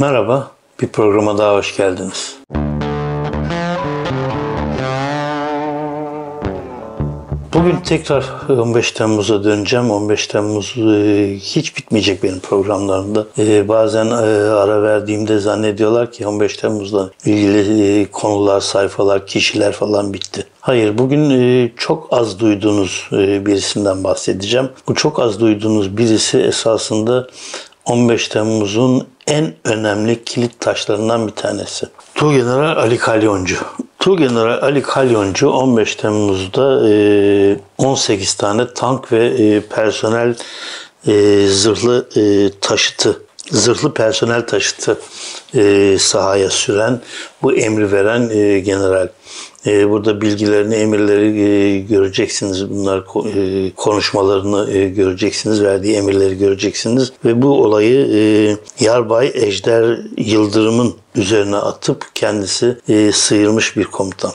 Merhaba, bir programa daha hoş geldiniz. Bugün tekrar 15 Temmuz'a döneceğim. 15 Temmuz e, hiç bitmeyecek benim programlarımda. E, bazen e, ara verdiğimde zannediyorlar ki 15 Temmuz'la ilgili konular, sayfalar, kişiler falan bitti. Hayır, bugün çok az duyduğunuz birisinden bahsedeceğim. Bu çok az duyduğunuz birisi esasında 15 Temmuz'un en önemli kilit taşlarından bir tanesi. Tuğgeneral Ali Kalyoncu. Tuğgeneral Ali Kalyoncu 15 Temmuz'da 18 tane tank ve personel zırhlı taşıtı zırhlı personel taşıtı sahaya süren, bu emri veren general. E, burada bilgilerini, emirleri e, göreceksiniz. Bunlar e, konuşmalarını göreceksiniz, verdiği emirleri göreceksiniz. Ve bu olayı Yarbay Ejder Yıldırım'ın üzerine atıp kendisi sıyırmış bir komutan.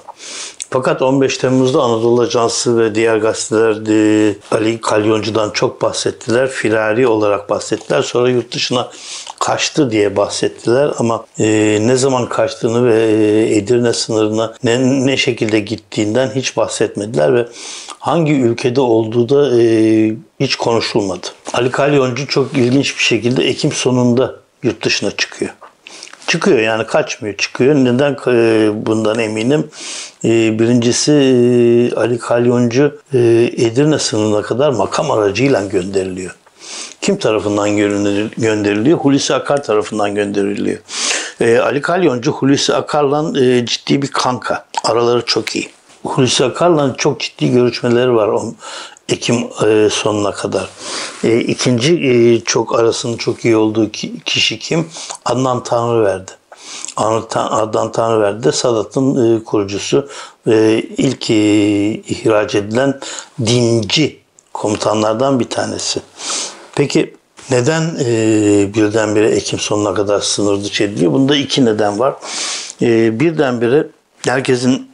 Fakat 15 Temmuz'da Anadolu Ajansı ve diğer gazeteler de Ali Kalyoncu'dan çok bahsettiler. Firari olarak bahsettiler. Sonra yurt dışına kaçtı diye bahsettiler ama e, ne zaman kaçtığını ve e, Edirne sınırına ne, ne şekilde gittiğinden hiç bahsetmediler ve hangi ülkede olduğu da e, hiç konuşulmadı. Ali Kalyoncu çok ilginç bir şekilde Ekim sonunda yurt dışına çıkıyor. Çıkıyor yani kaçmıyor çıkıyor. Neden e, bundan eminim? E, birincisi e, Ali Kalyoncu Edirne sınırına kadar makam aracıyla gönderiliyor. Kim tarafından gönderiliyor? Hulusi Akar tarafından gönderiliyor. Ali Kalyoncu Hulusi Akar'la ciddi bir kanka. Araları çok iyi. Hulusi Akar'la çok ciddi görüşmeleri var. Ekim e, sonuna kadar. E, ikinci e, çok arasının çok iyi olduğu kişi kim? Adnan Tanrıverdi. Adnan Tanrıverdi de Sadat'ın kurucusu ve ilk ihraç edilen dinci komutanlardan bir tanesi. Peki neden birdenbire Ekim sonuna kadar sınır dışı ediliyor? Bunda iki neden var. birdenbire herkesin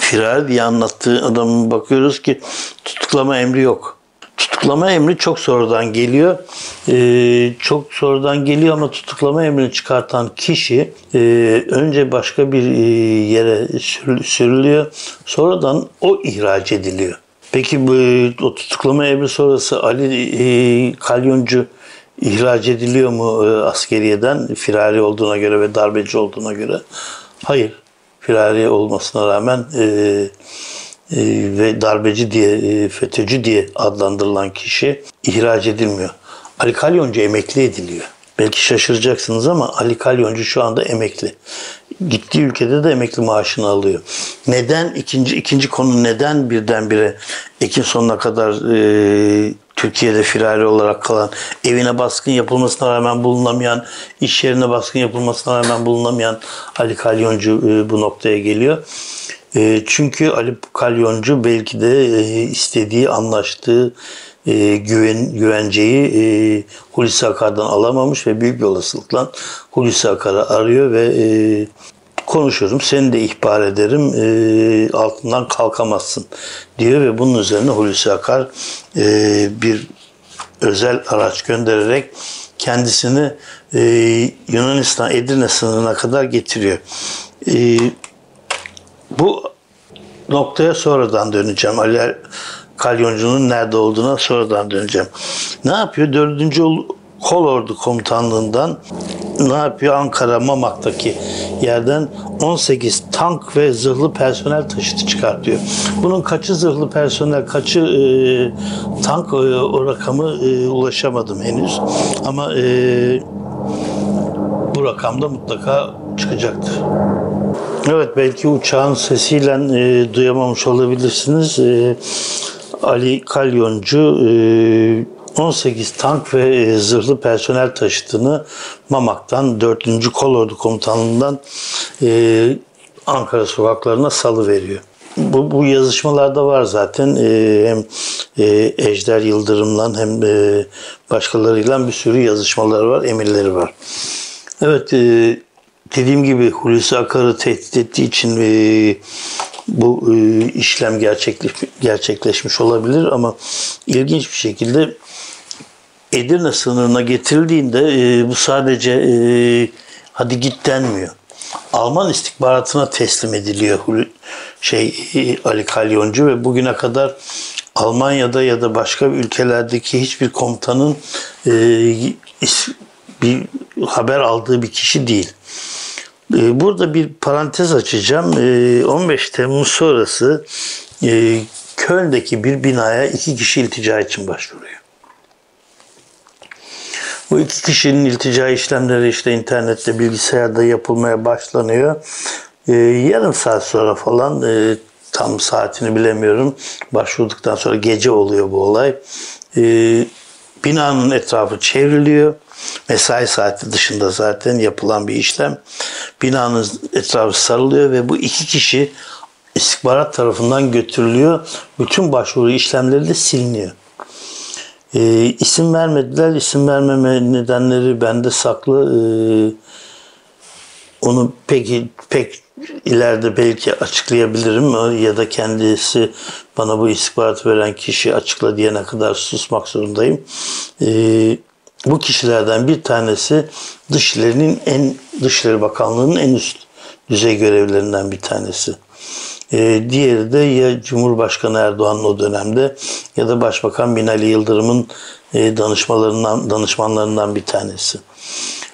firar diye anlattığı adamın bakıyoruz ki tutuklama emri yok. Tutuklama emri çok sonradan geliyor. Ee, çok sonradan geliyor ama tutuklama emrini çıkartan kişi e, önce başka bir e, yere sürülüyor. Sonradan o ihraç ediliyor. Peki bu o tutuklama emri sonrası Ali e, Kalyoncu ihraç ediliyor mu e, askeriyeden firari olduğuna göre ve darbeci olduğuna göre? Hayır firari olmasına rağmen e, e, ve darbeci diye, e, FETÖ'cü diye adlandırılan kişi ihraç edilmiyor. Ali Kalyoncu emekli ediliyor. Belki şaşıracaksınız ama Ali Kalyoncu şu anda emekli. Gittiği ülkede de emekli maaşını alıyor. Neden ikinci ikinci konu neden birdenbire Ekim sonuna kadar e, Türkiye'de firari olarak kalan, evine baskın yapılmasına rağmen bulunamayan, iş yerine baskın yapılmasına rağmen bulunamayan Ali Kalyoncu e, bu noktaya geliyor. E, çünkü Ali Kalyoncu belki de e, istediği, anlaştığı güven, güvenceyi Hulusi Akar'dan alamamış ve büyük bir olasılıkla Hulusi Akar'ı arıyor ve konuşurum, seni de ihbar ederim, e, altından kalkamazsın diyor ve bunun üzerine Hulusi Akar e, bir özel araç göndererek kendisini e, Yunanistan Edirne sınırına kadar getiriyor. E, bu noktaya sonradan döneceğim. Ali Kalyoncu'nun nerede olduğuna sonradan döneceğim. Ne yapıyor? Dördüncü Kolordu Komutanlığından ne yapıyor? Ankara Mamak'taki yerden 18 tank ve zırhlı personel taşıtı çıkartıyor. Bunun kaçı zırhlı personel, kaçı e, tank e, o rakamı e, ulaşamadım henüz. Ama e, bu rakamda mutlaka çıkacaktır. Evet belki uçağın sesiyle e, duyamamış olabilirsiniz. E, Ali Kalyoncu e, 18 tank ve e, zırhlı personel taşıtını Mamak'tan 4. Kolordu Komutanlığı'ndan e, Ankara sokaklarına salı veriyor. Bu, bu yazışmalarda var zaten e, hem e, Ejder Yıldırım'la hem e, başkalarıyla bir sürü yazışmaları var, emirleri var. Evet, e, dediğim gibi Hulusi Akar'ı tehdit ettiği için e, bu e, işlem gerçekleş, gerçekleşmiş olabilir ama ilginç bir şekilde Edirne sınırına getirildiğinde e, bu sadece e, hadi git denmiyor. Alman istihbaratına teslim ediliyor şey Ali Kalyoncu ve bugüne kadar Almanya'da ya da başka ülkelerdeki hiçbir komutanın e, bir haber aldığı bir kişi değil. E, burada bir parantez açacağım. E, 15 Temmuz sonrası e, Köln'deki bir binaya iki kişi iltica için başvuruyor. Bu iki kişinin iltica işlemleri işte internette, bilgisayarda yapılmaya başlanıyor. Ee, yarım saat sonra falan e, tam saatini bilemiyorum. Başvurduktan sonra gece oluyor bu olay. Ee, binanın etrafı çevriliyor. Mesai saati dışında zaten yapılan bir işlem. Binanın etrafı sarılıyor ve bu iki kişi istihbarat tarafından götürülüyor. Bütün başvuru işlemleri de siliniyor. E, isim vermediler. İsim vermeme nedenleri bende saklı. E, onu peki pek ileride belki açıklayabilirim ya da kendisi bana bu istihbaratı veren kişi açıkla diyene kadar susmak zorundayım. E, bu kişilerden bir tanesi Dışişleri'nin en Dışişleri Bakanlığı'nın en üst düzey görevlerinden bir tanesi. E, diğeri de ya Cumhurbaşkanı Erdoğan'ın o dönemde ya da Başbakan Binali Yıldırım'ın e, danışmalarından, danışmanlarından bir tanesi.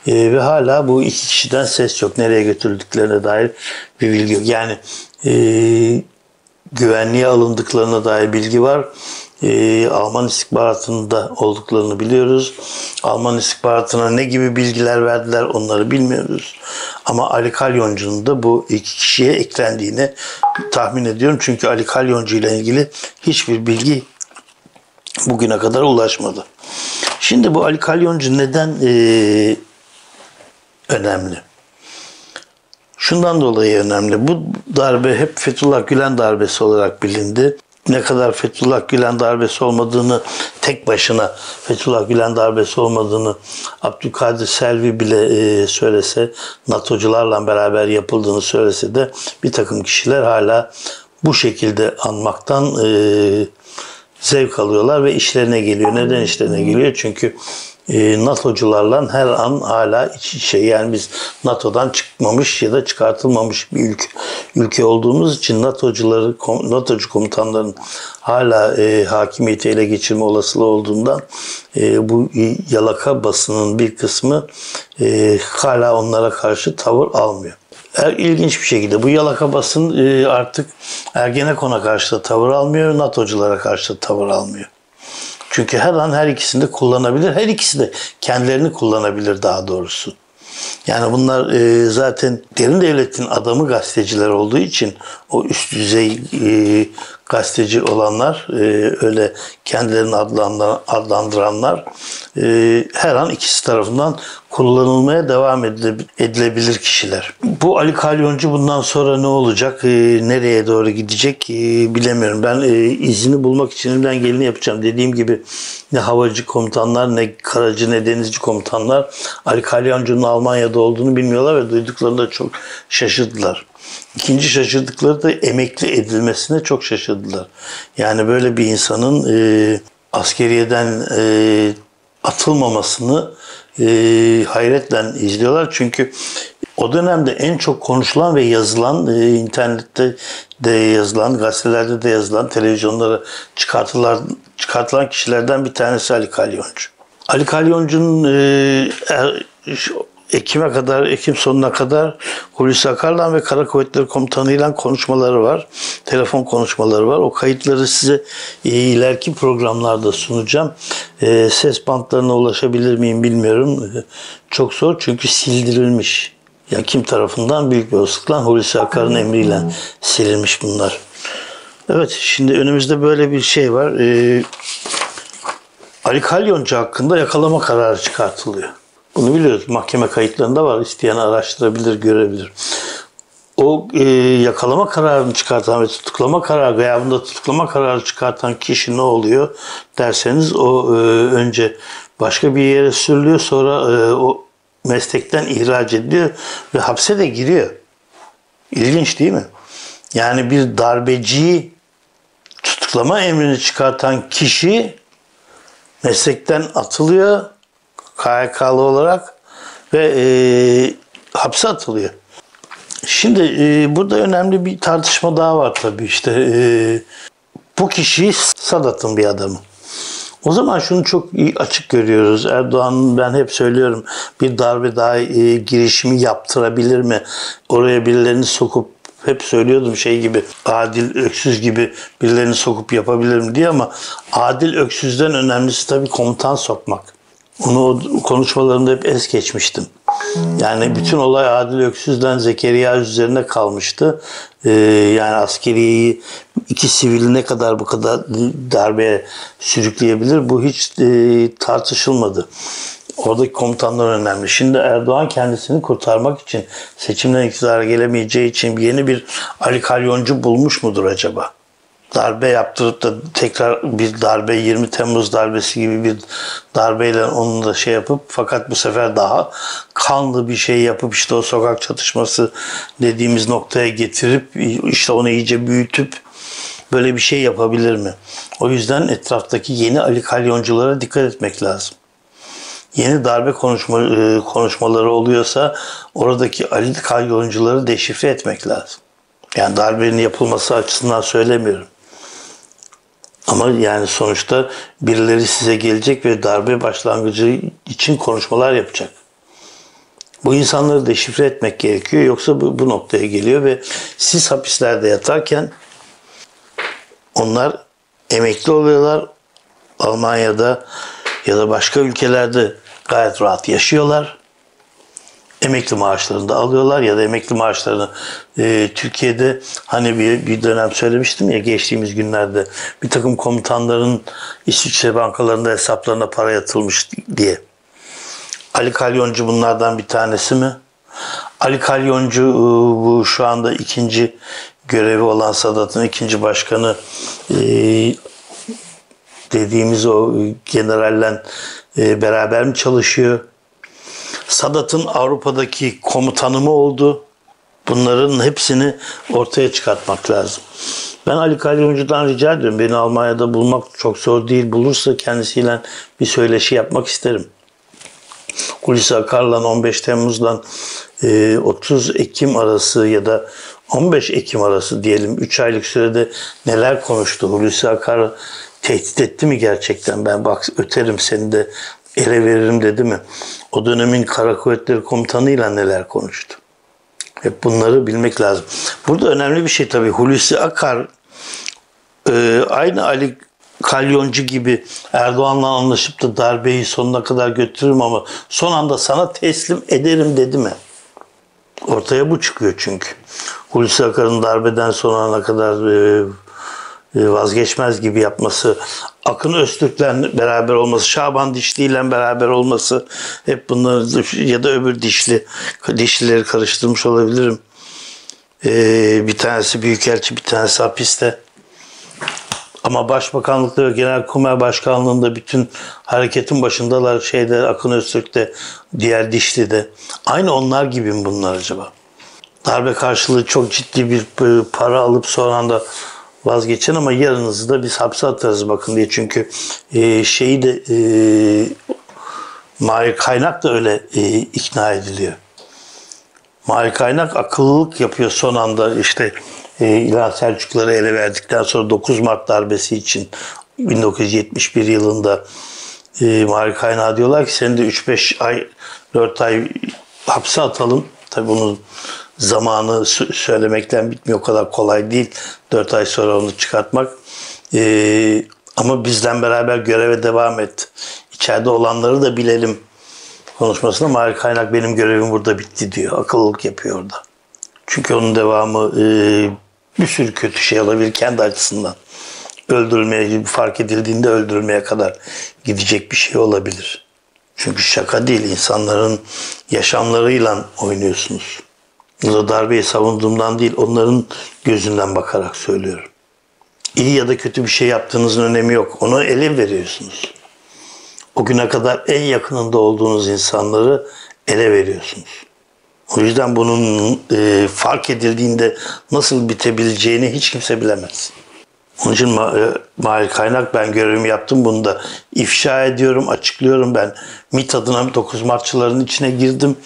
E, ve hala bu iki kişiden ses yok. Nereye götürüldüklerine dair bir bilgi yok. Yani e, güvenliğe alındıklarına dair bilgi var e, Alman istihbaratında olduklarını biliyoruz. Alman istihbaratına ne gibi bilgiler verdiler onları bilmiyoruz. Ama Ali Kalyoncu'nun da bu iki kişiye eklendiğini tahmin ediyorum. Çünkü Ali Kalyoncu ile ilgili hiçbir bilgi bugüne kadar ulaşmadı. Şimdi bu Ali Kalyoncu neden e, önemli? Şundan dolayı önemli. Bu darbe hep Fethullah Gülen darbesi olarak bilindi ne kadar Fethullah Gülen darbesi olmadığını tek başına Fethullah Gülen darbesi olmadığını Abdülkadir Selvi bile e, söylese NATO'cularla beraber yapıldığını söylese de bir takım kişiler hala bu şekilde anmaktan e, zevk alıyorlar ve işlerine geliyor. Neden işlerine geliyor? Çünkü e, NATO'cularla her an hala iç içe yani biz NATO'dan çıkmamış ya da çıkartılmamış bir ülke, ülke olduğumuz için NATO'cuları NATO'cu komutanların hala e, hakimiyeti ele geçirme olasılığı olduğundan e, bu yalaka basının bir kısmı e, hala onlara karşı tavır almıyor. Er, ilginç bir şekilde bu yalaka basın e, artık Ergenekon'a karşı da tavır almıyor, NATO'culara karşı da tavır almıyor. Çünkü her an her ikisini de kullanabilir. Her ikisi de kendilerini kullanabilir daha doğrusu. Yani bunlar e, zaten derin devletin adamı gazeteciler olduğu için o üst düzey e, gazeteci olanlar, e, öyle kendilerini adlandıranlar e, her an ikisi tarafından kullanılmaya devam edilebilir kişiler. Bu Ali Kalyoncu bundan sonra ne olacak, e, nereye doğru gidecek bilemiyorum. Ben izini bulmak için elimden geleni yapacağım. Dediğim gibi ne havacı komutanlar, ne karacı, ne denizci komutanlar Ali Kalyoncu'nun Almanya'da olduğunu bilmiyorlar ve duyduklarında çok şaşırdılar. İkinci şaşırdıkları da emekli edilmesine çok şaşırdılar. Yani böyle bir insanın e, askeriyeden e, atılmamasını e, hayretle izliyorlar. Çünkü o dönemde en çok konuşulan ve yazılan, e, internette de yazılan, gazetelerde de yazılan, televizyonlara çıkartılan, çıkartılan kişilerden bir tanesi Ali Kalyoncu. Ali Kalyoncu'nun e, er, Ekim'e kadar, Ekim sonuna kadar Hulusi Akar'la ve Kara Kuvvetleri Komutanı'yla konuşmaları var. Telefon konuşmaları var. O kayıtları size e, ileriki programlarda sunacağım. E, ses bantlarına ulaşabilir miyim bilmiyorum. E, çok zor çünkü sildirilmiş. Ya kim tarafından büyük bir olasılıkla Hulusi Akar'ın emriyle silinmiş bunlar. Evet şimdi önümüzde böyle bir şey var. Ee, Ali Kalyoncu hakkında yakalama kararı çıkartılıyor. Bunu biliyoruz. Mahkeme kayıtlarında var. İsteyen araştırabilir, görebilir. O e, yakalama kararını çıkartan ve tutuklama kararı, gıyabında tutuklama kararı çıkartan kişi ne oluyor derseniz o e, önce başka bir yere sürülüyor sonra e, o meslekten ihraç ediliyor ve hapse de giriyor. İlginç değil mi? Yani bir darbeciyi tutuklama emrini çıkartan kişi meslekten atılıyor KHK'lı olarak ve e, hapse atılıyor. Şimdi e, burada önemli bir tartışma daha var tabii işte. E, bu kişi Sadat'ın bir adamı. O zaman şunu çok açık görüyoruz. Erdoğan ben hep söylüyorum bir darbe daha e, girişimi yaptırabilir mi? Oraya birilerini sokup hep söylüyordum şey gibi Adil Öksüz gibi birilerini sokup yapabilirim diye ama Adil Öksüz'den önemlisi tabii komutan sokmak. Onu konuşmalarımda hep es geçmiştim. Yani bütün olay Adil Öksüz'den Zekeriya üzerine kalmıştı. Ee, yani askeriyeyi iki sivili ne kadar bu kadar darbeye sürükleyebilir bu hiç e, tartışılmadı. Oradaki komutanlar önemli. Şimdi Erdoğan kendisini kurtarmak için seçimden iktidara gelemeyeceği için yeni bir Ali Kalyoncu bulmuş mudur acaba? Darbe yaptırıp da tekrar bir darbe 20 Temmuz darbesi gibi bir darbeyle onu da şey yapıp fakat bu sefer daha kanlı bir şey yapıp işte o sokak çatışması dediğimiz noktaya getirip işte onu iyice büyütüp böyle bir şey yapabilir mi? O yüzden etraftaki yeni Ali Kalyonculara dikkat etmek lazım. Yeni darbe konuşma, e, konuşmaları oluyorsa oradaki Ali Kalyoncuları deşifre etmek lazım. Yani darbenin yapılması açısından söylemiyorum. Ama yani sonuçta birileri size gelecek ve darbe başlangıcı için konuşmalar yapacak. Bu insanları deşifre etmek gerekiyor. Yoksa bu, bu noktaya geliyor ve siz hapislerde yatarken onlar emekli oluyorlar. Almanya'da ya da başka ülkelerde gayet rahat yaşıyorlar emekli maaşlarını da alıyorlar ya da emekli maaşlarını e, Türkiye'de hani bir, bir dönem söylemiştim ya geçtiğimiz günlerde bir takım komutanların İsviçre bankalarında hesaplarına para yatılmış diye. Ali Kalyoncu bunlardan bir tanesi mi? Ali Kalyoncu e, bu şu anda ikinci görevi olan Sadat'ın ikinci başkanı e, dediğimiz o generalle e, beraber mi çalışıyor? Sadat'ın Avrupa'daki komutanı mı oldu? Bunların hepsini ortaya çıkartmak lazım. Ben Ali Kalyoncu'dan rica ediyorum. Beni Almanya'da bulmak çok zor değil. Bulursa kendisiyle bir söyleşi yapmak isterim. Hulusi Akar'la 15 Temmuz'dan 30 e, Ekim arası ya da 15 Ekim arası diyelim 3 aylık sürede neler konuştu? Hulusi Akar tehdit etti mi gerçekten? Ben bak öterim seni de ele veririm dedi mi? O dönemin kara kuvvetleri komutanıyla neler konuştu? Hep bunları bilmek lazım. Burada önemli bir şey tabii. Hulusi Akar e, aynı Ali Kalyoncu gibi Erdoğan'la anlaşıp da darbeyi sonuna kadar götürürüm ama son anda sana teslim ederim dedi mi? Ortaya bu çıkıyor çünkü. Hulusi Akar'ın darbeden sonra ne kadar e, vazgeçmez gibi yapması, Akın Öztürk'le beraber olması, Şaban Dişli ile beraber olması hep bunları ya da öbür dişli dişlileri karıştırmış olabilirim. Ee, bir tanesi büyükelçi, bir tanesi hapiste. Ama başbakanlıkta ve genelkurmay başkanlığında bütün hareketin başındalar şeyde Akın Öztürk'te, diğer Dişli'de. Aynı onlar gibi mi bunlar acaba? Darbe karşılığı çok ciddi bir e, para alıp sonra da vazgeçin ama yarınızı da biz hapse atarız bakın diye. Çünkü e, şeyi de e, Mahir Kaynak da öyle e, ikna ediliyor. Mahir Kaynak akıllılık yapıyor son anda işte e, İlhan Selçukları ele verdikten sonra 9 Mart darbesi için 1971 yılında e, Mahir Kaynak diyorlar ki seni de 3-5 ay 4 ay hapse atalım. Tabi bunun zamanı söylemekten bitmiyor. O kadar kolay değil. 4 ay sonra onu çıkartmak. Ee, ama bizden beraber göreve devam et. İçeride olanları da bilelim konuşmasında Mahir Kaynak benim görevim burada bitti diyor. Akıllılık yapıyor orada. Çünkü onun devamı e, bir sürü kötü şey olabilir kendi açısından. Öldürülmeye fark edildiğinde öldürülmeye kadar gidecek bir şey olabilir. Çünkü şaka değil insanların yaşamlarıyla oynuyorsunuz. Darbeyi savunduğumdan değil, onların gözünden bakarak söylüyorum. İyi ya da kötü bir şey yaptığınızın önemi yok. Onu ele veriyorsunuz. O güne kadar en yakınında olduğunuz insanları ele veriyorsunuz. O yüzden bunun e, fark edildiğinde nasıl bitebileceğini hiç kimse bilemez. Onun için ma e, Mahir Kaynak ben görevimi yaptım. Bunu da ifşa ediyorum, açıklıyorum. Ben MİT adına 9 Martçıların içine girdim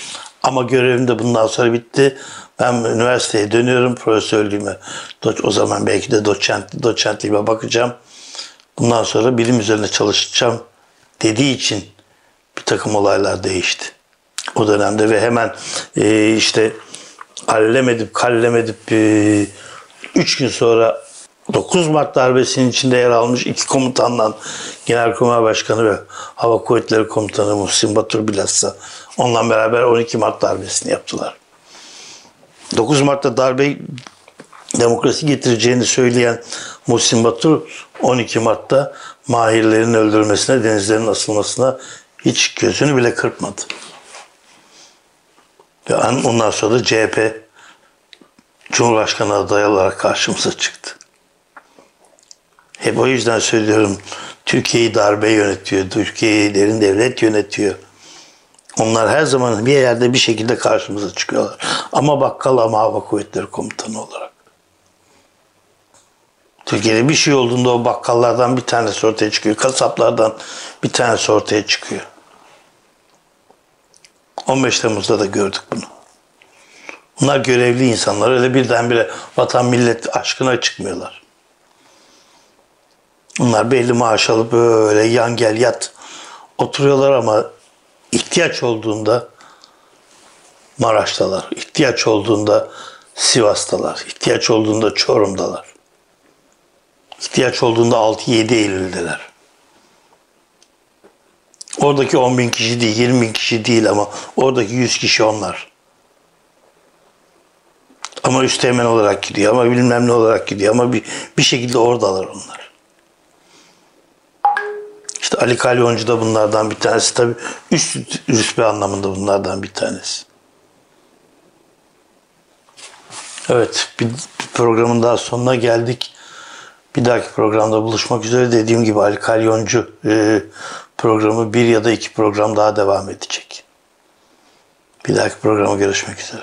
Ama görevim de bundan sonra bitti. Ben üniversiteye dönüyorum profesörlüğüme. O zaman belki de doçent, doçentliğime bakacağım. Bundan sonra bilim üzerine çalışacağım dediği için bir takım olaylar değişti. O dönemde ve hemen e, işte allem edip kallem e, üç gün sonra 9 Mart darbesinin içinde yer almış iki komutandan Genelkurmay Başkanı ve Hava Kuvvetleri Komutanı Muhsin Batur bilhassa onunla beraber 12 Mart darbesini yaptılar. 9 Mart'ta darbe demokrasi getireceğini söyleyen Muhsin Batur 12 Mart'ta Mahirlerin öldürülmesine, denizlerin asılmasına hiç gözünü bile kırpmadı. Ve ondan sonra da CHP Cumhurbaşkanı adayı olarak karşımıza çıktı. Hep o yüzden söylüyorum Türkiye'yi darbe yönetiyor, Türkiye'yi derin devlet yönetiyor. Onlar her zaman bir yerde bir şekilde karşımıza çıkıyorlar. Ama bakkal ama hava kuvvetleri komutanı olarak. Türkiye'de bir şey olduğunda o bakkallardan bir tanesi ortaya çıkıyor. Kasaplardan bir tanesi ortaya çıkıyor. 15 Temmuz'da da gördük bunu. Bunlar görevli insanlar. Öyle birdenbire vatan millet aşkına çıkmıyorlar. Bunlar belli maaş alıp böyle yan gel yat oturuyorlar ama ihtiyaç olduğunda Maraş'talar, ihtiyaç olduğunda Sivas'talar, ihtiyaç olduğunda Çorum'dalar. İhtiyaç olduğunda 6-7 Eylül'deler. Oradaki 10 bin kişi değil, 20 bin kişi değil ama oradaki 100 kişi onlar. Ama üsteğmen olarak gidiyor ama bilmem ne olarak gidiyor ama bir, bir şekilde oradalar onlar. İşte Ali Kalyoncu da bunlardan bir tanesi tabii üst rütbe anlamında bunlardan bir tanesi. Evet bir, programın daha sonuna geldik. Bir dahaki programda buluşmak üzere dediğim gibi Ali Kalyoncu e, programı bir ya da iki program daha devam edecek. Bir dahaki programa görüşmek üzere.